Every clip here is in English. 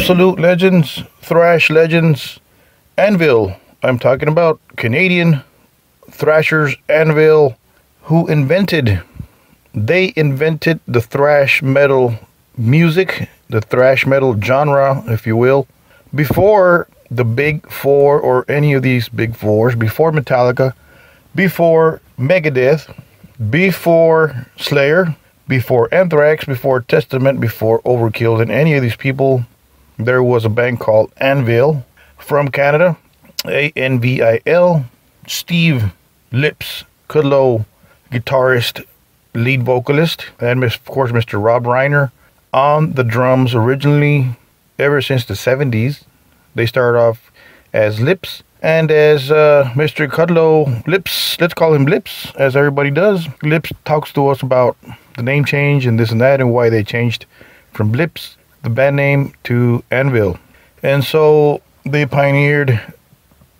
Absolute legends, thrash legends, Anvil. I'm talking about Canadian thrashers, Anvil, who invented, they invented the thrash metal music, the thrash metal genre, if you will, before the big four or any of these big fours, before Metallica, before Megadeth, before Slayer, before Anthrax, before Testament, before Overkill, and any of these people, there was a band called Anvil from Canada, A N V I L. Steve Lips Kudlow, guitarist, lead vocalist, and of course Mr. Robb Reiner on the drums originally ever since the 70s. They started off as Lips and as uh, Mr. Kudlow Lips, let's call him Lips, as everybody does. Lips talks to us about the name change and this and that and why they changed from Lips, the band name, to Anvil. And so they pioneered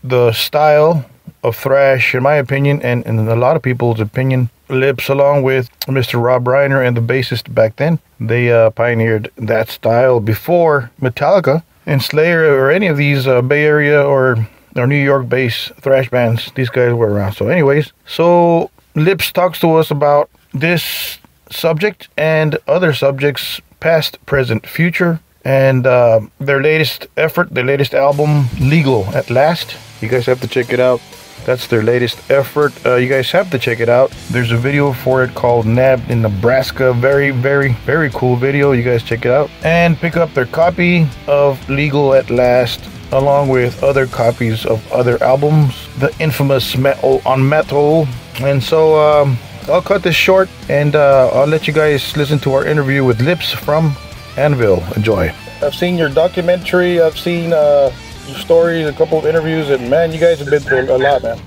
the style of thrash, in my opinion, and in a lot of people's opinion. Lips, along with Mr. Robb Reiner and the bassist back then, they uh, pioneered that style before Metallica and Slayer or any of these uh, Bay Area or or New York based thrash bands. These guys were around. So, anyways, so Lips talks to us about this subject and other subjects, past, present, future, and uh, their latest effort, their latest album, Legal at Last. You guys have to check it out. That's their latest effort. Uh, you guys have to check it out. There's a video for it called Nabbed in Nebraska. Very, very, very cool video. You guys check it out. And pick up their copy of Legal at Last, along with other copies of other albums. The infamous Metal on Metal. And so um, I'll cut this short and uh, I'll let you guys listen to our interview with Lips from Anvil. Enjoy. I've seen your documentary. I've seen. Uh, stories, a couple of interviews, and man, you guys have been through a lot, man.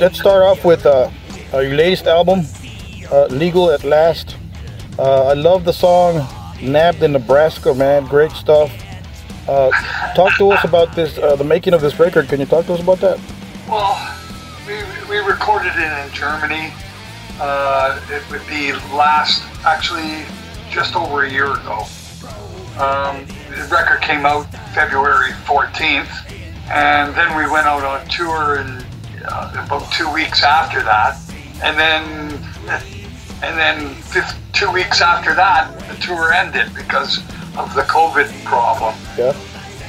Let's start off with uh, uh, your latest album, uh, Legal at Last. Uh, I love the song Nabbed in Nebraska, man. Great stuff. Uh, talk to us about this, uh, the making of this record. Can you talk to us about that? Well, we, we recorded it in Germany. It would be last, actually, just over a year ago. Um, the record came out February 14th, and then we went out on tour in uh, about two weeks after that, and then and then two weeks after that, the tour ended because of the COVID problem. Yeah.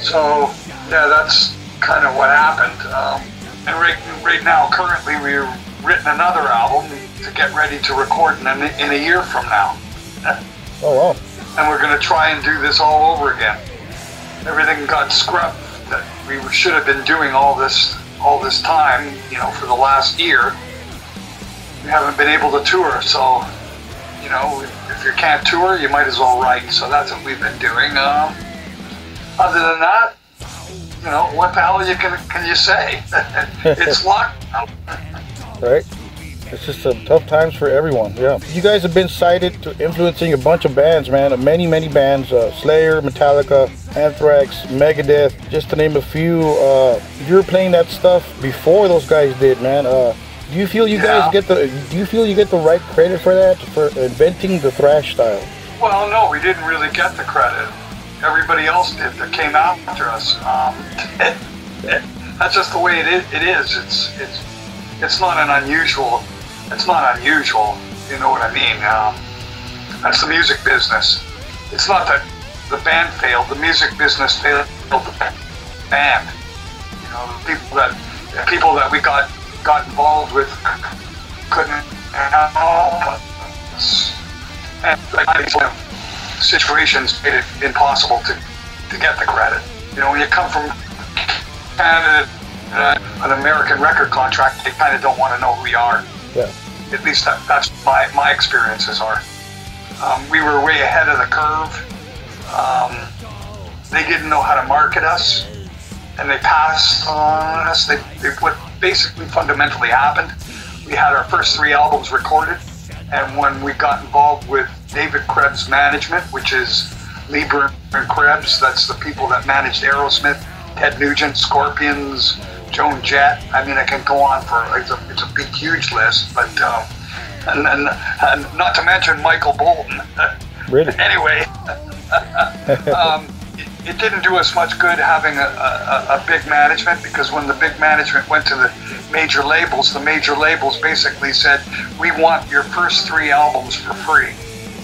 So yeah, that's kind of what happened. Um, and right right now, currently, we've written another album to get ready to record in a, in a year from now. oh wow and we're going to try and do this all over again. Everything got scrubbed that we should have been doing all this all this time, you know, for the last year. We haven't been able to tour, so you know, if you can't tour, you might as well write. So that's what we've been doing. Um, other than that, you know, what the hell you can can you say? it's luck. right. It's just some tough times for everyone. Yeah. You guys have been cited to influencing a bunch of bands, man. Many, many bands. Uh, Slayer, Metallica, Anthrax, Megadeth, just to name a few. Uh, you were playing that stuff before those guys did, man. Uh, do you feel you yeah. guys get the? Do you feel you get the right credit for that for inventing the thrash style? Well, no, we didn't really get the credit. Everybody else did that came after us. Um, that's just the way it is. It is. It's it's it's not an unusual it's not unusual. You know what I mean? Um, that's the music business. It's not that the band failed. The music business failed the band. You know, the people that the people that we got got involved with couldn't help us. And like, situations made it impossible to, to get the credit. You know, when you come from Canada, uh, an American record contract, they kind of don't want to know who you are. Yeah. At least that, that's my, my experiences are. Um, we were way ahead of the curve. Um, they didn't know how to market us, and they passed on us. They, they, what basically fundamentally happened, we had our first three albums recorded, and when we got involved with David Krebs Management, which is Leber and Krebs, that's the people that managed Aerosmith, Ted Nugent, Scorpions, Joan Jett. I mean, I can go on for it's a, it's a big, huge list, but um, and, and, and not to mention Michael Bolton. Really? Anyway, um, it, it didn't do us much good having a, a, a big management because when the big management went to the major labels, the major labels basically said, "We want your first three albums for free.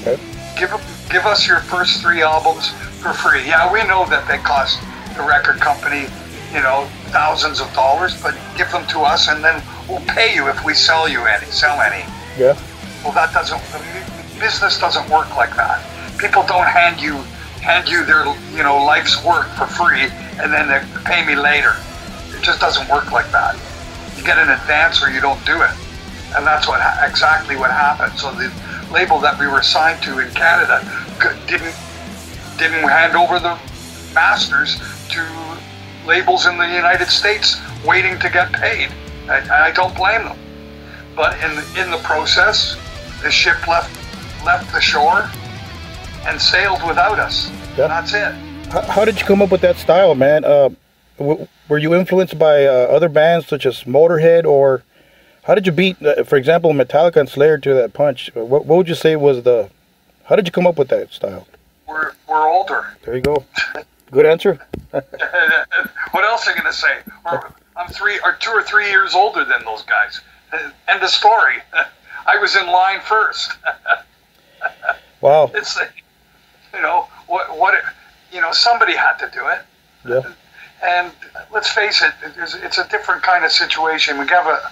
Okay. Give give us your first three albums for free." Yeah, we know that they cost the record company, you know, thousands of dollars, but give them to us, and then we'll pay you if we sell you any, sell any. Yeah. Well, that doesn't. Business doesn't work like that. People don't hand you hand you their you know life's work for free and then they pay me later. It just doesn't work like that. You get an advance or you don't do it, and that's what exactly what happened. So the label that we were signed to in Canada didn't didn't hand over the masters to labels in the United States waiting to get paid. And I don't blame them. But in in the process, the ship left left the shore and sailed without us. Yeah. That's it. How, how did you come up with that style, man? Uh, w- were you influenced by uh, other bands such as Motorhead, or how did you beat, uh, for example, Metallica and Slayer to that punch? What, what would you say was the? How did you come up with that style? We're we're older. There you go. Good answer. what else are you gonna say? I'm three or two or three years older than those guys. Uh, end of story. I was in line first. Wow. It's you know what what you know somebody had to do it. Yeah. And let's face it, it's, it's a different kind of situation. We have a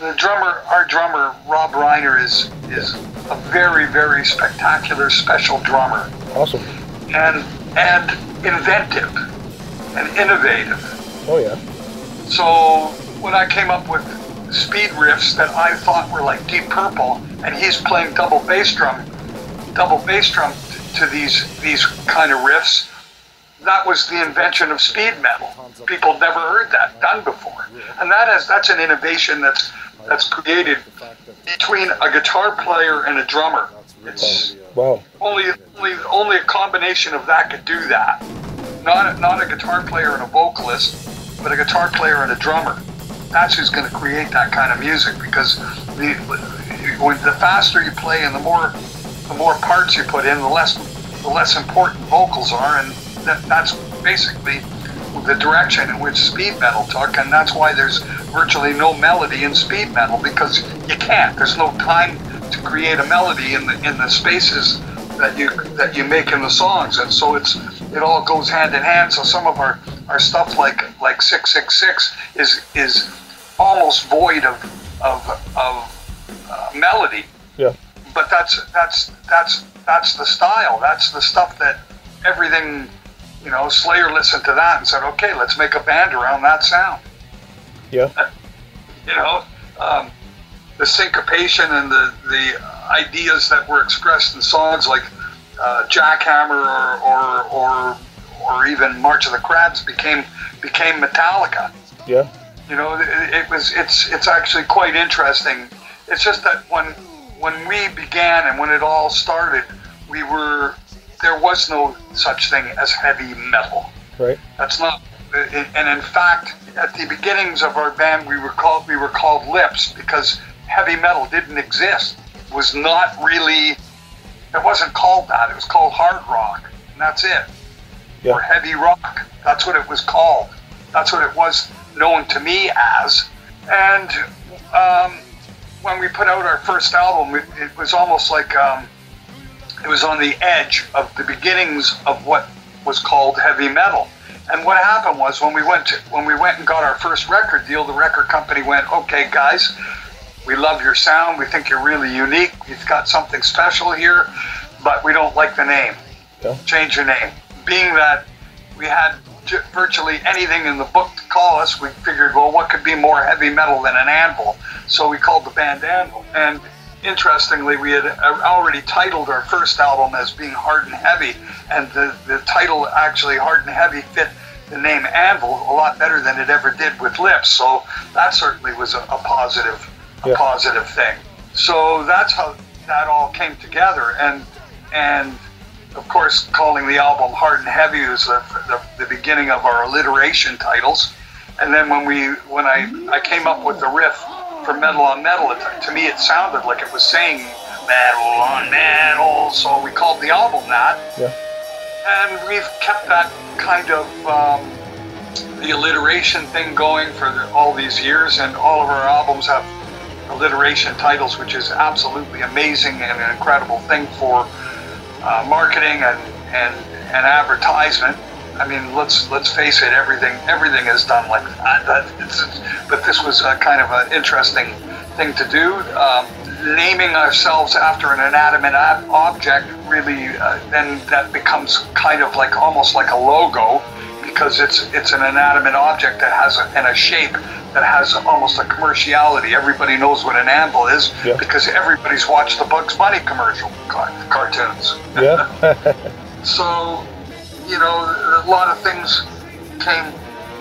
the drummer, our drummer Robb Reiner is is a very very spectacular special drummer Awesome. and and inventive and innovative. Oh yeah. So when I came up with speed riffs that I thought were like Deep Purple, and he's playing double bass drum, double bass drum to these these kind of riffs, that was the invention of speed metal. People never heard that done before, and that is that's an innovation that's that's created between a guitar player and a drummer. It's oh, Wow. only only only a combination of that could do that. Not a, not a guitar player and a vocalist, but a guitar player and a drummer. That's who's going to create that kind of music because the the faster you play and the more the more parts you put in, the less the less important vocals are, and that, that's basically the direction in which speed metal took, and that's why there's virtually no melody in speed metal because you can't. There's no time to create a melody in the in the spaces that you that you make in the songs, and so it's it all goes hand in hand. So some of our, our stuff like like six six six is is almost void of of of uh, melody, Yeah. but that's that's that's that's the style. That's the stuff that everything. You know, Slayer listened to that and said, "Okay, let's make a band around that sound." Yeah. you know, um, the syncopation and the, the ideas that were expressed in songs like uh, Jackhammer or, or, or, or even March of the Crabs became, became Metallica. Yeah. You know, it, it was, it's, it's actually quite interesting. It's just that when, when we began and when it all started, we were, there was no such thing as heavy metal. Right. That's not. And in fact, at the beginnings of our band, we were called we were called Lips because heavy metal didn't exist. It was not really. It wasn't called that. It was called hard rock, and that's it. Yeah. Or heavy rock. That's what it was called. That's what it was known to me as. And um, when we put out our first album, it, it was almost like um, it was on the edge of the beginnings of what was called heavy metal. And what happened was when we went to, when we went and got our first record deal, the record company went, "Okay, guys, we love your sound. We think you're really unique. You've got something special here, but we don't like the name. Yeah. Change your name." Being that we had j- virtually anything in the book to call us, we figured, well, what could be more heavy metal than an anvil? So we called the band Anvil. And interestingly, we had uh, already titled our first album as being Hard and Heavy, and the, the title actually Hard and Heavy fit the name Anvil a lot better than it ever did with Lips. So that certainly was a, a positive, a Yeah. positive thing. So that's how that all came together, and and of course, calling the album Hard and Heavy was the, the, the beginning of our alliteration titles. And then when we when I, I came up with the riff for Metal on Metal, it, to me it sounded like it was saying metal on metal. So we called the album that. Yeah. And we've kept that kind of um, the alliteration thing going for the, all these years, and all of our albums have alliteration titles, which is absolutely amazing and an incredible thing for uh, marketing and, and, and advertisement. I mean, let's let's face it. Everything everything is done like that. but this was a kind of an interesting thing to do. Um, naming ourselves after an inanimate ob- object really uh, then that becomes kind of like almost like a logo because it's it's an inanimate object that has a, and a shape that has almost a commerciality. Everybody knows what an anvil is Yeah. because everybody's watched the Bugs Bunny commercial cartoons. Yeah. So, you know, a lot of things came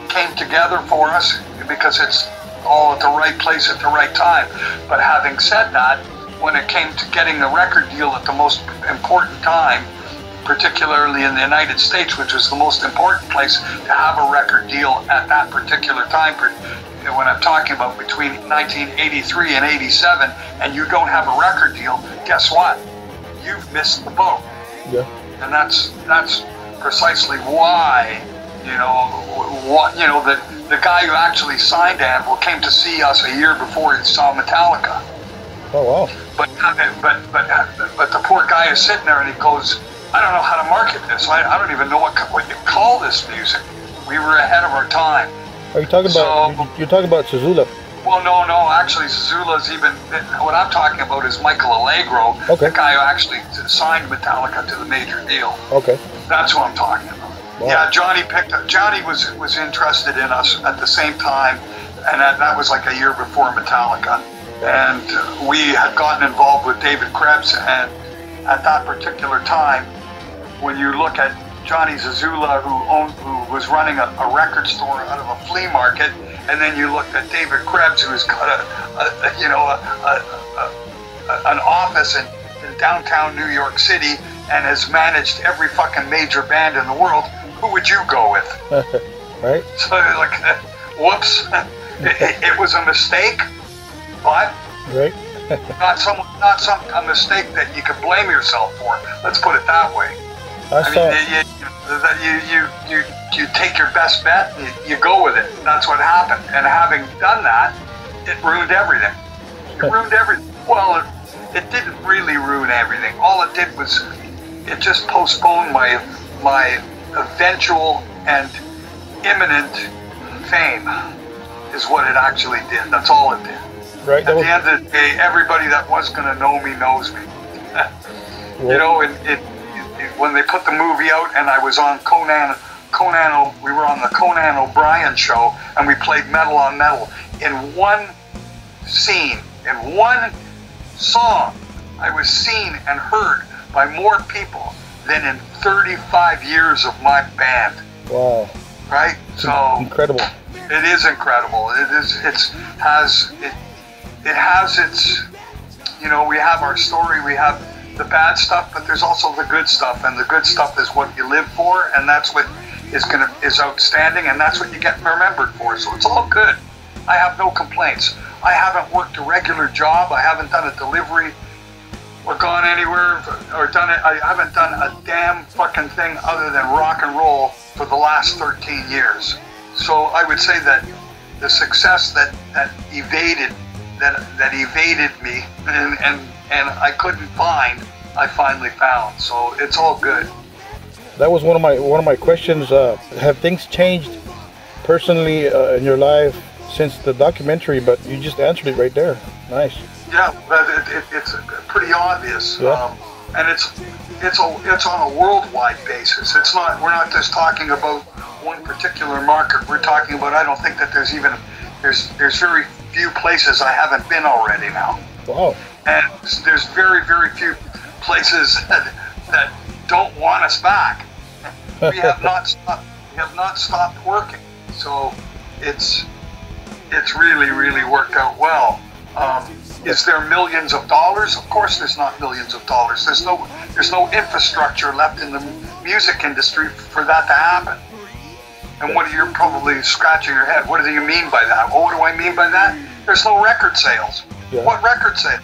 came together for us because it's all at the right place at the right time. But having said that, when it came to getting the record deal at the most important time, particularly in the United States, which was the most important place to have a record deal at that particular time, per- you know, when I'm talking about between 1983 and 87, and you don't have a record deal, guess what? You've missed the boat yeah. and that's that's precisely why you know what you know the the guy who actually signed Anvil came to see us a year before he saw Metallica. Oh wow. But but but but the poor guy is sitting there and he goes, I don't know how to market this. I, I don't even know what what you call this music. We were ahead of our time. Are you talking about? So- you're talking about Zazula. Well, no, no. Actually, Zula's even. What I'm talking about is Michael Alago, Okay. the guy who actually signed Metallica to the major deal. Okay. That's what I'm talking about. Wow. Yeah, Johnny picked up. Johnny was was interested in us at the same time, and that, that was like a year before Metallica. And uh, we had gotten involved with David Krebs, and at that particular time, when you look at Johnny Zazula, who owned, who was running a, a record store out of a flea market, and then you looked at David Krebs, who's got a, a, a you know an office in, in downtown New York City and has managed every fucking major band in the world. Who would you go with? right. So like, whoops, it, it, it was a mistake, but Right. not some not some a mistake that you could blame yourself for. Let's put it that way. I I mean, you, you, you, you, you, take your best bet, and you, you go with it. That's what happened. And having done that, it ruined everything. It ruined everything. Well, it, it didn't really ruin everything. All it did was it just postponed my my eventual and imminent fame is what it actually did. That's all it did. right. At the end of the day, everybody that was going to know me knows me. you know, it, it- when they put the movie out, and I was on Conan, Conan, we were on the Conan O'Brien show, and we played Metal on Metal in one scene, in one song. I was seen and heard by more people than in 35 years of my band. wow. Right? So Incredible. it is incredible. It is. It's has it. It has its. You know, we have our story. We have the bad stuff, but there's also the good stuff, and the good stuff is what you live for, and that's what is gonna is outstanding, and that's what you get remembered for. So it's all good. I have no complaints. I haven't worked a regular job. I haven't done a delivery or gone anywhere or done it. I haven't done a damn fucking thing other than rock and roll for the last 13 years. So I would say that the success that, that evaded that that evaded me and, and and I couldn't find, I finally found. So it's all good. That was one of my one of my questions. Uh, have things changed personally uh, in your life since the documentary? But you just answered it right there. Nice. Yeah, but it, it, it's pretty obvious, Yeah. um, and it's it's a it's on a worldwide basis. It's not we're not just talking about one particular market. We're talking about I don't think that there's even there's there's very few places I haven't been already now, Wow. And there's very very few places that, that don't want us back. We have not stopped, we have not stopped working, so it's it's really really worked out well. Um, is there millions of dollars? Of course, there's not millions of dollars. There's no there's no infrastructure left in the music industry for that to happen. And what are you're probably scratching your head. What do you mean by that? Well, what do I mean by that? There's no record sales. Yeah. What record sales?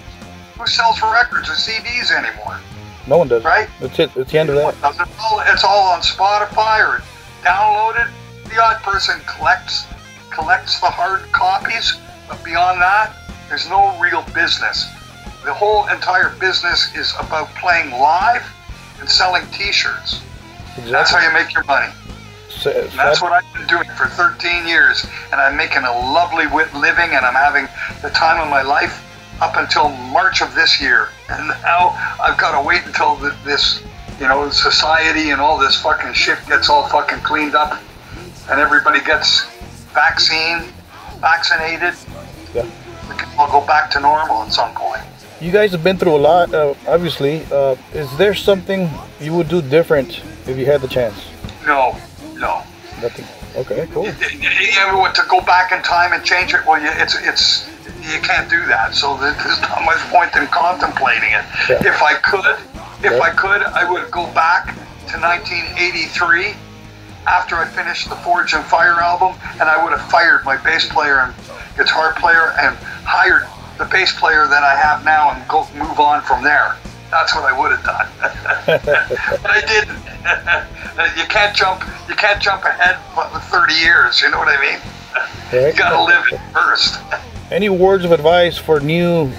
Who sells records or CDs anymore? No one does. Right. That's it. It's the end of that. It's all on Spotify or downloaded. The odd person collects collects the hard copies, but beyond that, there's no real business. The whole entire business is about playing live and selling T-shirts. That's how you make your money. And that's what I've been doing for 13 years, and I'm making a lovely living, and I'm having the time of my life up until March of this year. And now I've got to wait until the, this, you know, society and all this fucking shit gets all fucking cleaned up, and everybody gets vaccine, vaccinated. Yeah. We can all go back to normal at some point. You guys have been through a lot, uh, obviously. Uh, is there something you would do different if you had the chance? No, no. Nothing. Okay, cool. Yeah, to go back in time and change it, well, it's it's you can't do that. So there's not much point in contemplating it. Yeah. If I could, if Yeah. I could, I would go back to 1983 after I finished the Forged in Fire album, and I would have fired my bass player and guitar player and hired the bass player that I have now and go move on from there. That's what I would have done. but I didn't. you can't jump. You can't jump ahead 30 years. You know what I mean? You gotta live it first. Any words of advice for new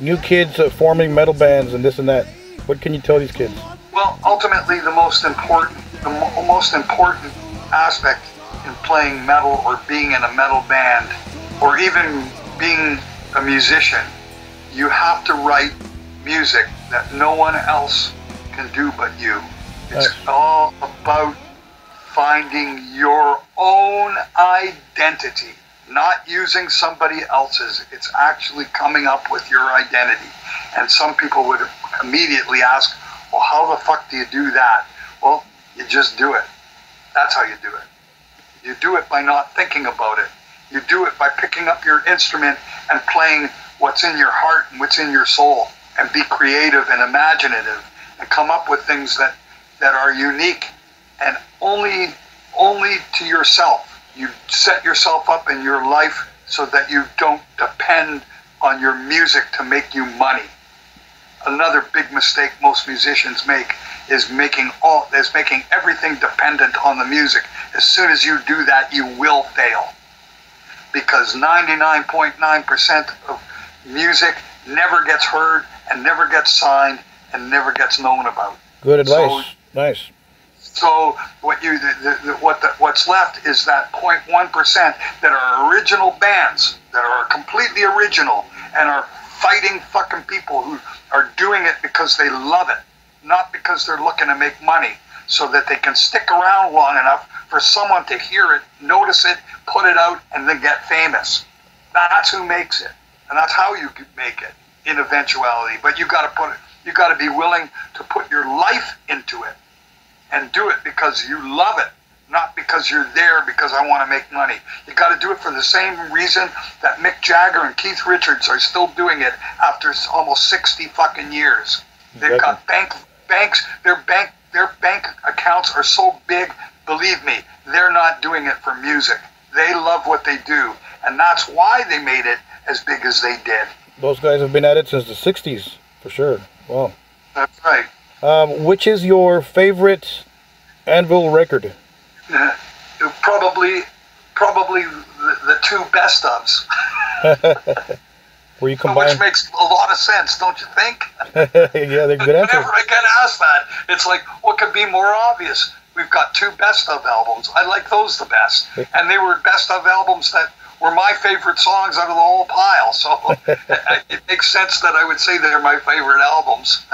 new kids forming metal bands and this and that? What can you tell these kids? Well, ultimately, the most important, the mo- most important aspect in playing metal or being in a metal band, or even being a musician, you have to write music that no one else can do but you. It's Nice. all about finding your own identity, not using somebody else's. It's actually coming up with your identity. And some people would immediately ask, well, how the fuck do you do that? Well, you just do it. That's how you do it. You do it by not thinking about it. You do it by picking up your instrument and playing what's in your heart and what's in your soul and be creative and imaginative and come up with things that, that are unique and only only to yourself. You set yourself up in your life so that you don't depend on your music to make you money. Another big mistake most musicians make is making all is making everything dependent on the music. As soon as you do that, you will fail. Because 99.9% of music never gets heard and never gets signed and never gets known about. Good advice. So- nice. So what you the, the, the, what the, what's left is that 0.1 percent that are original bands that are completely original and are fighting fucking people who are doing it because they love it, not because they're looking to make money, so that they can stick around long enough for someone to hear it, notice it, put it out, and then get famous. That's who makes it, and that's how you make it in eventuality. But you got to put it. You got to be willing to put your life into it and do it because you love it, not because you're there because I want to make money. You got to do it for the same reason that Mick Jagger and Keith Richards are still doing it after almost 60 fucking years. They've got bank banks. Their bank their bank accounts are so big. Believe me, they're not doing it for music. They love what they do, and that's why they made it as big as they did. Those guys have been at it since the 60s, for sure. Wow. That's right. Um, which is your favorite Anvil record? Uh, probably, probably the, the two best ofs. Where you Which makes a lot of sense, don't you think? yeah, they're good answers. Whenever I get asked that, it's like, what could be more obvious? We've got two best of albums. I like those the best. And they were best of albums that were my favorite songs out of the whole pile. So it makes sense that I would say they're my favorite albums.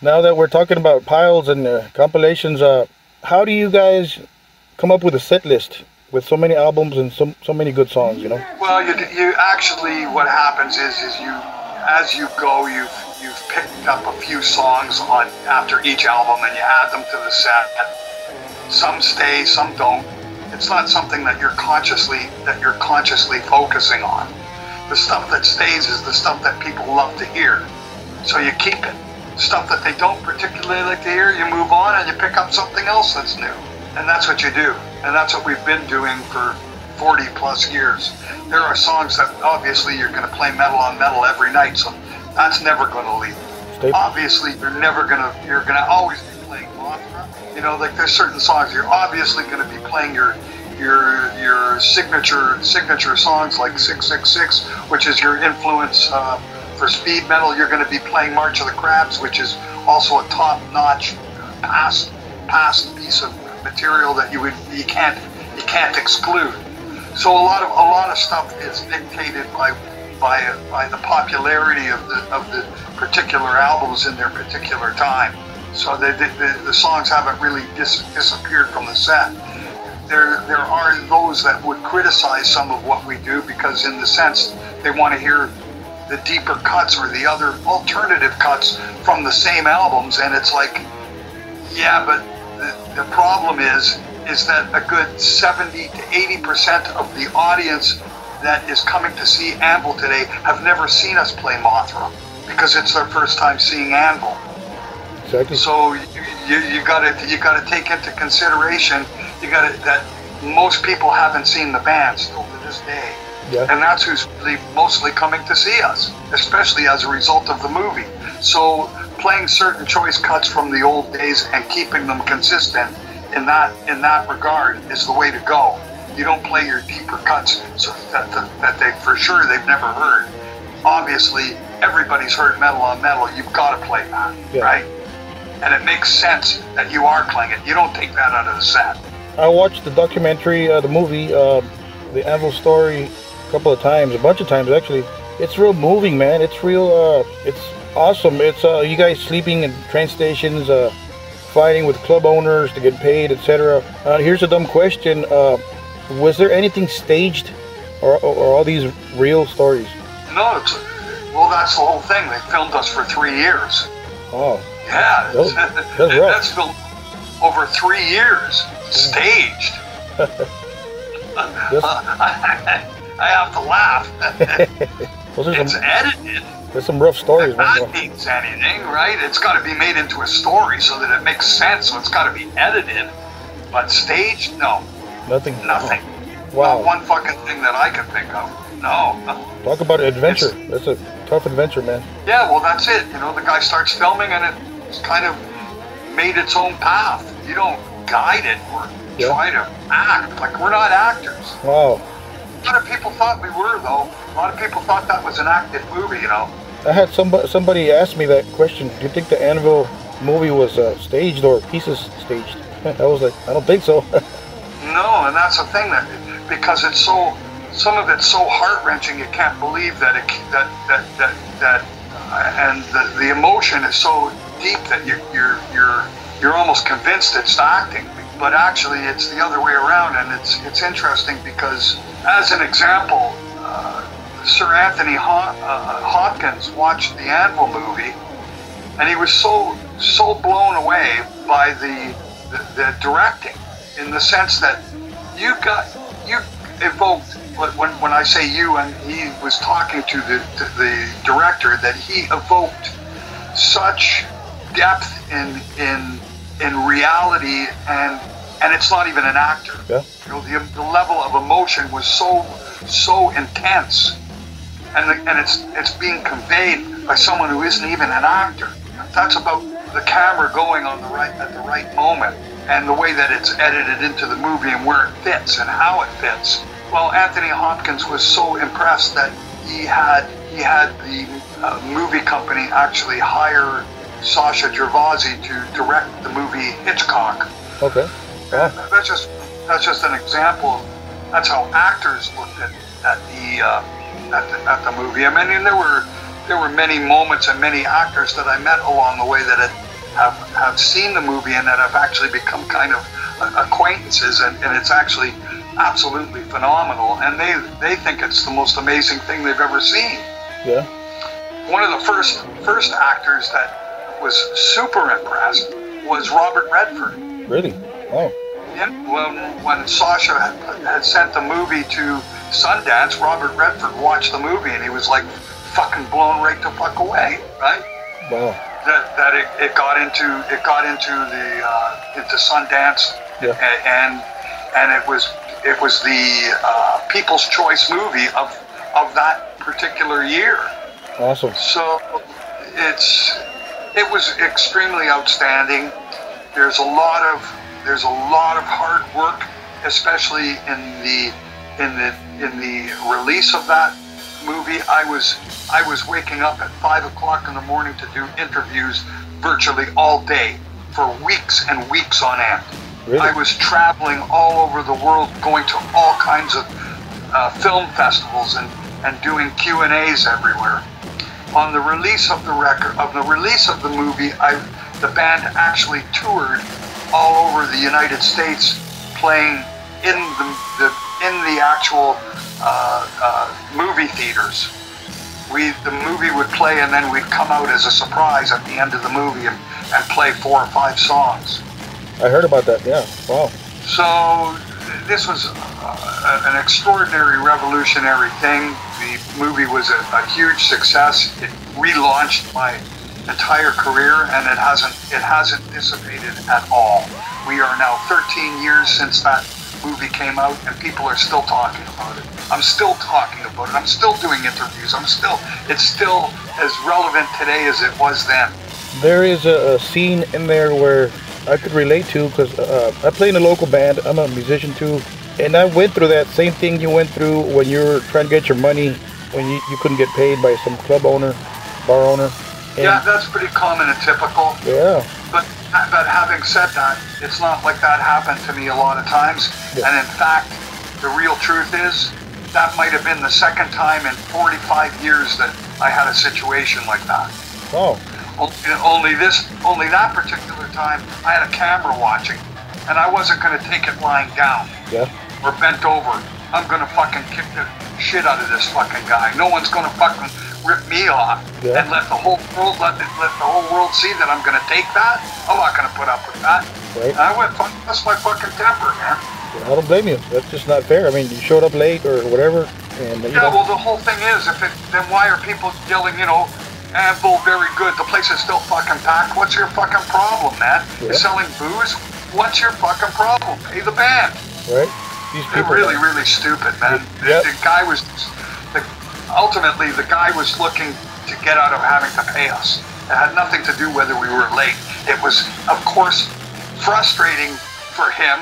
Now that we're talking about piles and uh, compilations, uh, how do you guys come up with a set list with so many albums and so, so many good songs, you know? Well, you, you actually, what happens is, is you, as you go, you've, you've picked up a few songs on after each album and you add them to the set. Some stay, some don't. It's not something that you're consciously that you're consciously focusing on. The stuff that stays is the stuff that people love to hear, so you keep it. Stuff that they don't particularly like to hear, you move on and you pick up something else that's new, and that's what you do. And that's what we've been doing for 40 plus years. There are songs that obviously you're going to play metal on metal every night, so That's never going to leave. Obviously, you're never going to. You're going to always be playing. You know, like there's certain songs you're obviously going to be playing your your your signature signature songs like 666, which is your influence uh, for speed metal. You're going to be playing March of the Crabs, which is also a top-notch past past piece of material that you would you can't you can't exclude. So a lot of a lot of stuff is dictated by by by the popularity of the of the particular albums in their particular time. So the the, the songs haven't really dis, disappeared from the set. There there are those that would criticize some of what we do because in the sense they want to hear the deeper cuts or the other alternative cuts from the same albums and it's like yeah, but the, the problem is is that a good 70 to 80 percent of the audience that is coming to see Anvil today have never seen us play Mothra because it's their first time seeing Anvil. Exactly. So you, you, you got to you got to take into consideration you got that most people haven't seen the band still to this day, Yeah. and that's who's really mostly coming to see us, especially as a result of the movie. So playing certain choice cuts from the old days and keeping them consistent in that in that regard is the way to go. You don't play your deeper cuts so that, that, that they for sure they've never heard. Obviously, everybody's heard metal on metal. You've got to play that, Yeah. right? And it makes sense that you are playing it. You don't take that out of the set. I watched the documentary, uh, the movie, uh, the Anvil story, a couple of times, a bunch of times actually. It's real moving, man. It's real. Uh, it's awesome. It's uh, you guys sleeping in train stations, uh, fighting with club owners to get paid, etc. Uh, here's a dumb question: uh, Was there anything staged, or, or, or all these real stories? No, it's, well, that's the whole thing. They filmed us for three years. Oh, Yeah, That's- that's rough. that's filmed over three years, staged. this, I have to laugh. those are it's some, edited. there's some rough stories. That means anything, right? It's got to be made into a story so that it makes sense. So it's got to be edited. But staged, no, Nothing. nothing. Wow. Not one fucking thing that I can think of. No. Talk about adventure. That's a tough adventure, man. Yeah, well, that's it. You know, the guy starts filming and it's kind of made its own path. You don't guide it or Yeah. try to act. Like, we're not actors. Wow. A lot of people thought we were, though. A lot of people thought that was an acted movie, you know. I had somebody somebody ask me that question. Do you think the Anvil movie was uh, staged or pieces staged? I was like, I don't think so. No, and that's the thing that because it's so some of it's so heart wrenching, you can't believe that it that that that that uh, and the, the emotion is so deep that you, you're you're you're almost convinced it's acting, but actually it's the other way around, and it's it's interesting because as an example. Uh, Sir Anthony Hop- uh, Hopkins watched the Anvil movie, and he was so so blown away by the, the the directing in the sense that you got you evoked when when I say you and he was talking to the to the director that he evoked such depth in in in reality and and it's not even an actor. Yeah. you know the, the level of emotion was so so intense and the, and it's it's being conveyed by someone who isn't even an actor. That's about the camera going on the right at the right moment and the way that it's edited into the movie and where it fits and how it fits. Well anthony hopkins was so impressed that he had he had the uh, movie company actually hire sacha gervasi to direct the movie hitchcock Okay. Wow. that's just that's just an example. That's how actors looked at, at the uh, at the at the movie. I mean, there were there were many moments and many actors that I met along the way that had, have have seen the movie and that have actually become kind of acquaintances, and, and it's actually absolutely phenomenal. And they they think it's the most amazing thing they've ever seen Yeah. one of the first first actors that was super impressed was Robert Redford. Really. Wow. Yeah, when, when Sacha had, had sent the movie to Sundance, Robert Redford watched the movie and he was like fucking blown right the fuck away, right? Wow. That, that it, it got into it got into the uh, into Sundance Yeah. and and it was it was the uh, People's Choice movie of of that particular year. Awesome. So it's it was extremely outstanding. There's a lot of there's a lot of hard work, especially in the in the in the release of that movie. I was I was waking up at five o'clock in the morning to do interviews virtually all day for weeks and weeks on end. Really? I was traveling all over the world, going to all kinds of uh, film festivals and, and doing Q and A's everywhere. On the release of the record, of the release of the movie, I, the band actually toured all over the United States, playing in the, the in the actual uh, uh, movie theaters. We the movie would play, and then we'd come out as a surprise at the end of the movie and, and play four or five songs. I heard about that. Yeah. Wow. So this was an extraordinary, revolutionary thing. The movie was a, a huge success. It relaunched my entire career, and it hasn't it hasn't dissipated at all. We are now 13 years since that movie came out, and people are still talking about it. I'm still talking about it. I'm still doing interviews. I'm still it's still as relevant today as it was then. There is a, a scene in there where I could relate to because uh, I play in a local band. I'm a musician too, and I went through that same thing you went through when you were trying to get your money when you, you couldn't get paid by some club owner, bar owner. And, Yeah, that's pretty common and typical. yeah. But but having said that, it's not like that happened to me a lot of times. Yeah. And in fact, the real truth is that might have been the second time in 45 years that I had a situation like that. Oh, Only, only this, only that particular time, I had a camera watching, and I wasn't going to take it lying down yeah. or bent over. I'm going to fucking kick the shit out of this fucking guy. No one's going to fucking rip me off Yeah. and let the whole world let, let the whole world see that I'm going to take that. I'm not going to put up with that. Right. And I went, fuck, that's my fucking temper, man. I don't blame you. That's just not fair. I mean, you showed up late or whatever, and you Yeah, know, well, the whole thing is, if it, then why are people yelling, you know, Anvil, very good. The place is still fucking packed. What's your fucking problem, man? Yeah. You're selling booze? What's your fucking problem? Pay the band. right? These They're people. really, really stupid, man. The, Yep. the guy was, the, ultimately, the guy was looking to get out of having to pay us. It had nothing to do whether we were late. It was, of course, frustrating for him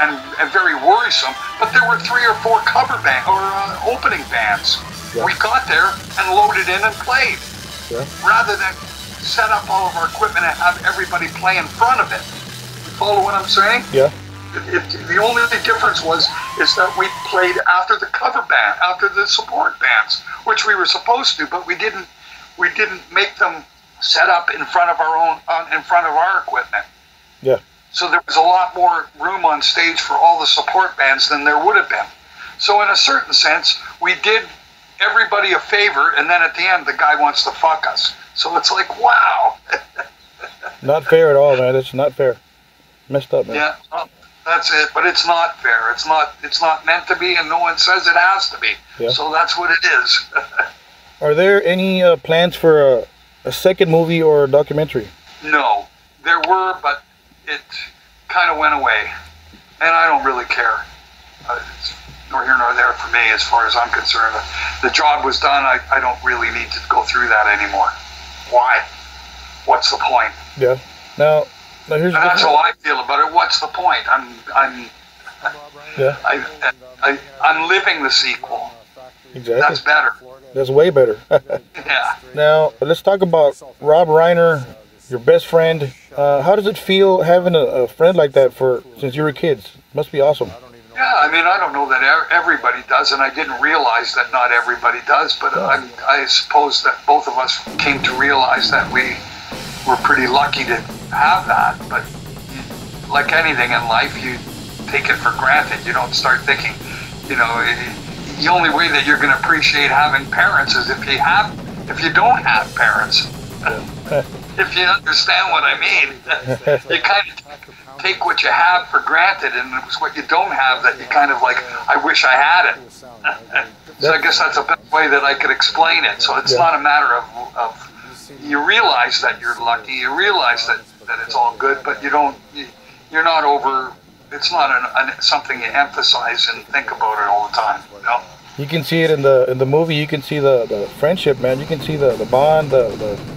and, and very worrisome. But there were three or four cover band or uh, opening bands. Yeah. We got there and loaded in and played, Yeah. rather than set up all of our equipment and have everybody play in front of it. You follow what I'm saying? Yeah. It, it- the only difference was is that we played after the cover band, after the support bands, which we were supposed to, but we didn't. We didn't make them set up in front of our own, on, in front of our equipment. Yeah. So there was a lot more room on stage for all the support bands than there would have been. So in a certain sense, we did everybody a favor, and then at the end, the guy wants to fuck us. So it's like, wow. Not fair at all, man. It's not fair. Messed up, man. Yeah, well, that's it. But it's not fair. It's not. It's not meant to be, and no one says it has to be. Yeah. So that's what it is. Are there any uh, plans for a, a second movie or a documentary? no, there were, but it kind of went away, and I don't really care. Uh, it's nor here nor there for me, as far as I'm concerned. The job was done. I, I don't really need to go through that anymore. Why? What's the point? Yeah. Now, now here's And that's the how I feel about it. What's the point? I'm I'm yeah, I, I I'm living the sequel. exactly. That's better. That's way better. Yeah. now let's talk about Robb Reiner, your best friend. Uh, how does it feel having a, a friend like that for since you were kids? Must be awesome. Yeah, I mean, I don't know that everybody does, and I didn't realize that not everybody does, but I, I suppose that both of us came to realize that we were pretty lucky to have that. But like anything in life, you take it for granted. You don't start thinking, you know, eh, the only way that you're going to appreciate having parents is if you have, if you don't have parents. if you understand what I mean, you kind of take what you have for granted, and it's what you don't have that you kind of like. I wish I had it. so I guess that's a better way that I could explain it. So it's Yeah. not a matter of, of you realize that you're lucky, you realize that, that it's all good, but you don't. You, you're not over. It's not an, an, something you emphasize and think about it all the time. You know? You can see it in the in the movie. You can see the, the friendship, man. You can see the, the bond. The, the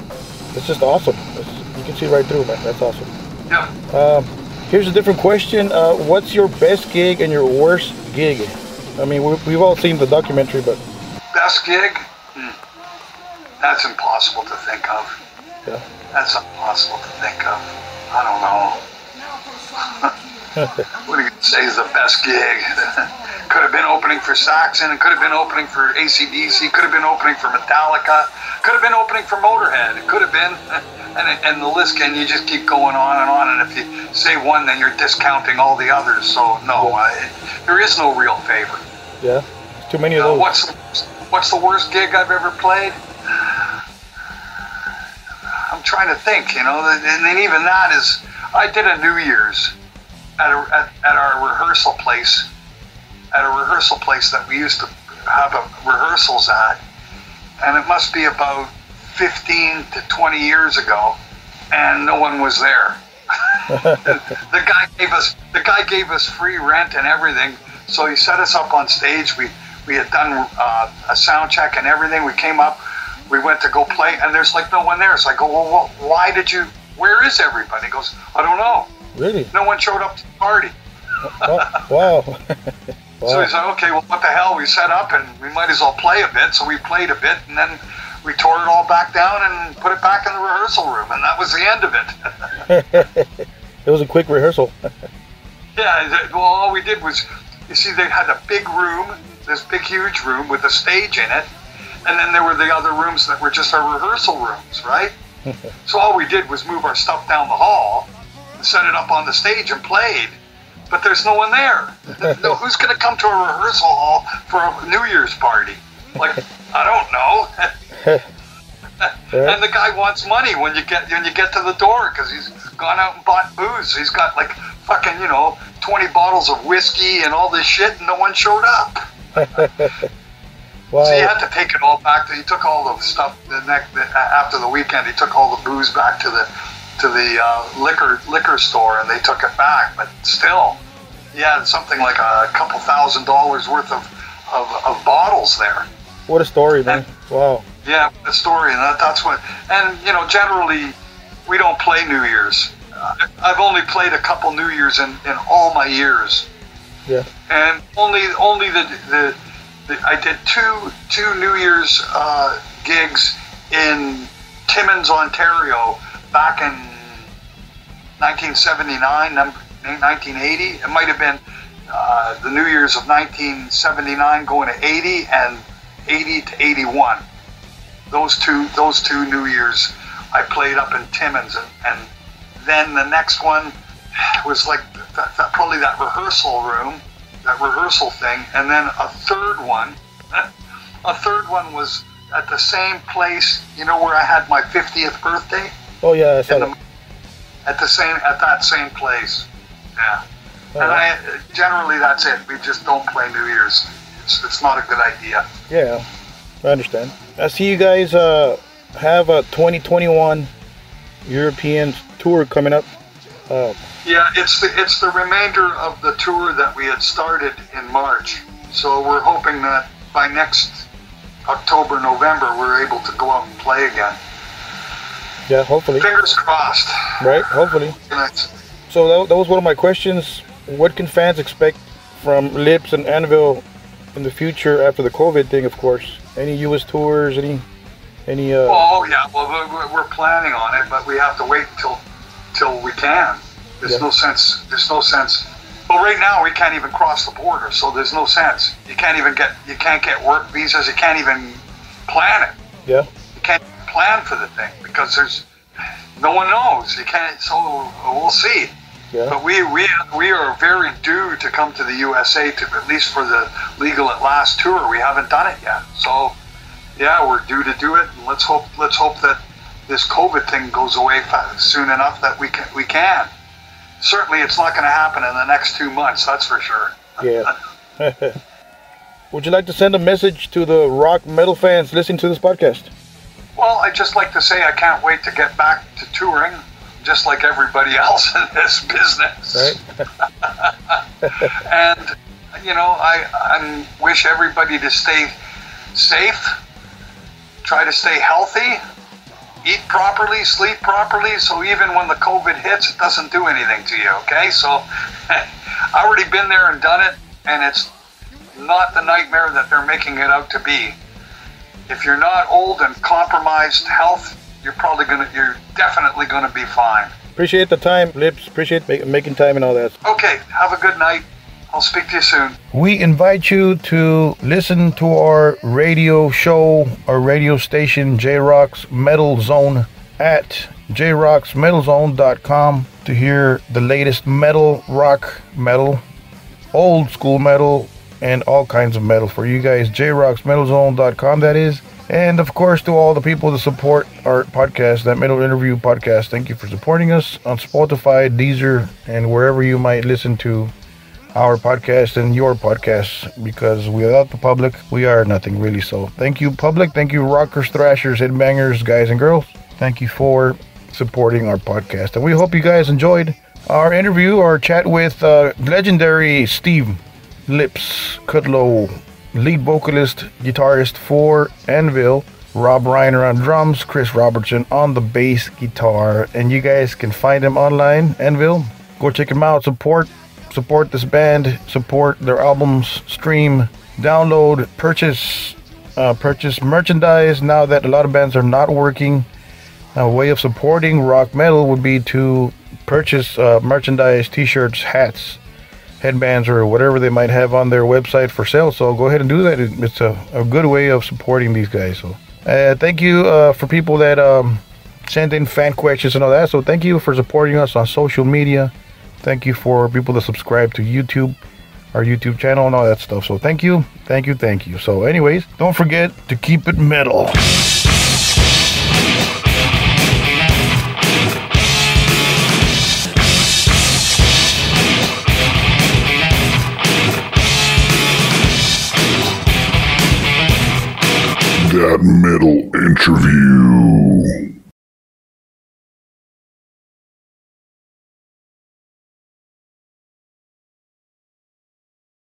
it's just awesome. It's, you can see right through, man. That's awesome. Yeah. Um, here's a different question. Uh, what's your best gig and your worst gig? I mean, we, we've all seen the documentary, but Best gig? Hmm. That's impossible to think of. yeah. That's impossible to think of. I don't know. what do you say is the best gig? could have been opening for Saxon. It could have been opening for ACDC. Could have been opening for Metallica. Could have been opening for Motorhead. It could have been. And, and the list can, you just keep going on and on. And if you say one, then you're discounting all the others. So, no, there is no real favorite. Yeah. There's too many of Uh, those. what's what's the worst gig I've ever played? I'm trying to think, you know, and then even that is, I did a New Year's at, a, at, at our rehearsal place, at a rehearsal place that we used to have a, rehearsals at, and it must be about 15 to 20 years ago, and no one was there. the guy gave us the guy gave us free rent and everything. So he set us up on stage. We we had done uh, a sound check and everything. We came up. We went to go play, and there's like no one there. So I go, well, wh- why did you? Where is everybody? He goes, I don't know. Really? No one showed up to the party. Wow. wow. So he said, okay, well, what the hell? We set up and we might as well play a bit. So we played a bit, and then we tore it all back down and put it back in the rehearsal room, and that was the end of it. it was a quick rehearsal. Yeah, well, all we did was, you see, they had a big room, this big, huge room with a stage in it, and then there were the other rooms that were just our rehearsal rooms, right? so all we did was move our stuff down the hall, and set it up on the stage, and played. But there's no one there. no, who's going to come to a rehearsal hall for a New Year's party? Like, I don't know. And the guy wants money when you get when you get to the door because he's gone out and bought booze. He's got like fucking you know twenty bottles of whiskey and all this shit, and no one showed up. wow. So he had to take it all back. He took all the stuff the next after the weekend. He took all the booze back to the to the uh, liquor liquor store, and they took it back. But still, he had something like a couple thousand dollars worth of of, of bottles there. What a story, man. Wow. Yeah, a story, and that, that's what. And you know, generally, we don't play New Year's. Uh, I've only played a couple New Year's in, in all my years, Yeah. and only only the the, the I did two two New Year's uh, gigs in Timmins, Ontario, back in 1979, number 1980. It might have been uh, the New Year's of 1979 going to 80 and 80 to 81 those two those two New Years I played up in Timmins and, and then the next one was like probably that rehearsal room that rehearsal thing. And then a third one a third one was at the same place you know where I had my 50th birthday Oh yeah, the, at the same at that same place yeah Oh, and I generally that's it we just don't play New Year's it's, it's not a good idea Yeah, I understand. I see you guys uh, have a 2021 European tour coming up. Uh, Yeah, it's the it's the remainder of the tour that we had started in March. So we're hoping that by next October, November, we're able to go out and play again. Yeah, hopefully, Fingers crossed. right? Hopefully. So that, that was one of my questions. What can fans expect from Lips and Anvil in the future after the COVID thing, of course? Any U.S. tours? Any, any? Uh, Oh yeah, well we- we- we're planning on it, but we have to wait till till we can. There's Yeah. no sense. There's no sense. Well, right now we can't even cross the border, so there's no sense. You can't even get you can't get work visas. You can't even plan it. yeah, you can't plan for the thing because there's no one knows. You can't. So we'll see. yeah, But we we we are very due to come to the USA to at least for the Legal at Last tour. We haven't done it yet. So yeah, we're due to do it. And let's hope let's hope that this COVID thing goes away soon enough that we can we can. Certainly, it's not going to happen in the next two months. That's for sure. yeah. Would you like to send a message to the rock metal fans listening to this podcast? Well, I'd just like to say I can't wait to get back to touring, just like everybody else in this business. Right? and you know, I, I wish everybody to stay safe, try to stay healthy, eat properly, sleep properly, so even when the COVID hits, it doesn't do anything to you, okay? So I've already been there and done it, and it's not the nightmare that they're making it out to be. If you're not old and compromised health, you're probably gonna, you're definitely gonna be fine. Appreciate the time, Lips. Appreciate make, making time and all that. Okay, have a good night. I'll speak to you soon. We invite you to listen to our radio show, our radio station, J Rock's Metal Zone, at jrocksmetalzone.com to hear the latest metal, rock, metal, old school metal, and all kinds of metal for you guys. jrocksmetalzone.com, that is. And of course, to all the people that support our podcast, that Metal Interview podcast, thank you for supporting us on Spotify, Deezer, and wherever you might listen to our podcast and your podcast because without the public, we are nothing really. So thank you, public. Thank you, rockers, thrashers, headbangers, guys, and girls. Thank you for supporting our podcast. And we hope you guys enjoyed our interview, our chat with uh, legendary Steve Lips Kudlow, lead vocalist, guitarist for Anvil. Robb Reiner on drums, Chris Robertson on the bass guitar, and you guys can find them online. Anvil, go check them out. Support support this band, support their albums, stream, download, purchase, uh, purchase merchandise. Now that a lot of bands are not working, a way of supporting rock metal would be to purchase uh, merchandise, T-shirts, hats, headbands, or whatever they might have on their website for sale. So go ahead and do that. It's a, a good way of supporting these guys. So uh, thank you uh, for people that um, send in fan questions and all that. So thank you for supporting us on social media. Thank you for people that subscribe to YouTube, our YouTube channel, and all that stuff. So thank you, thank you, thank you. So, anyways, don't forget to keep it metal. That metal interview.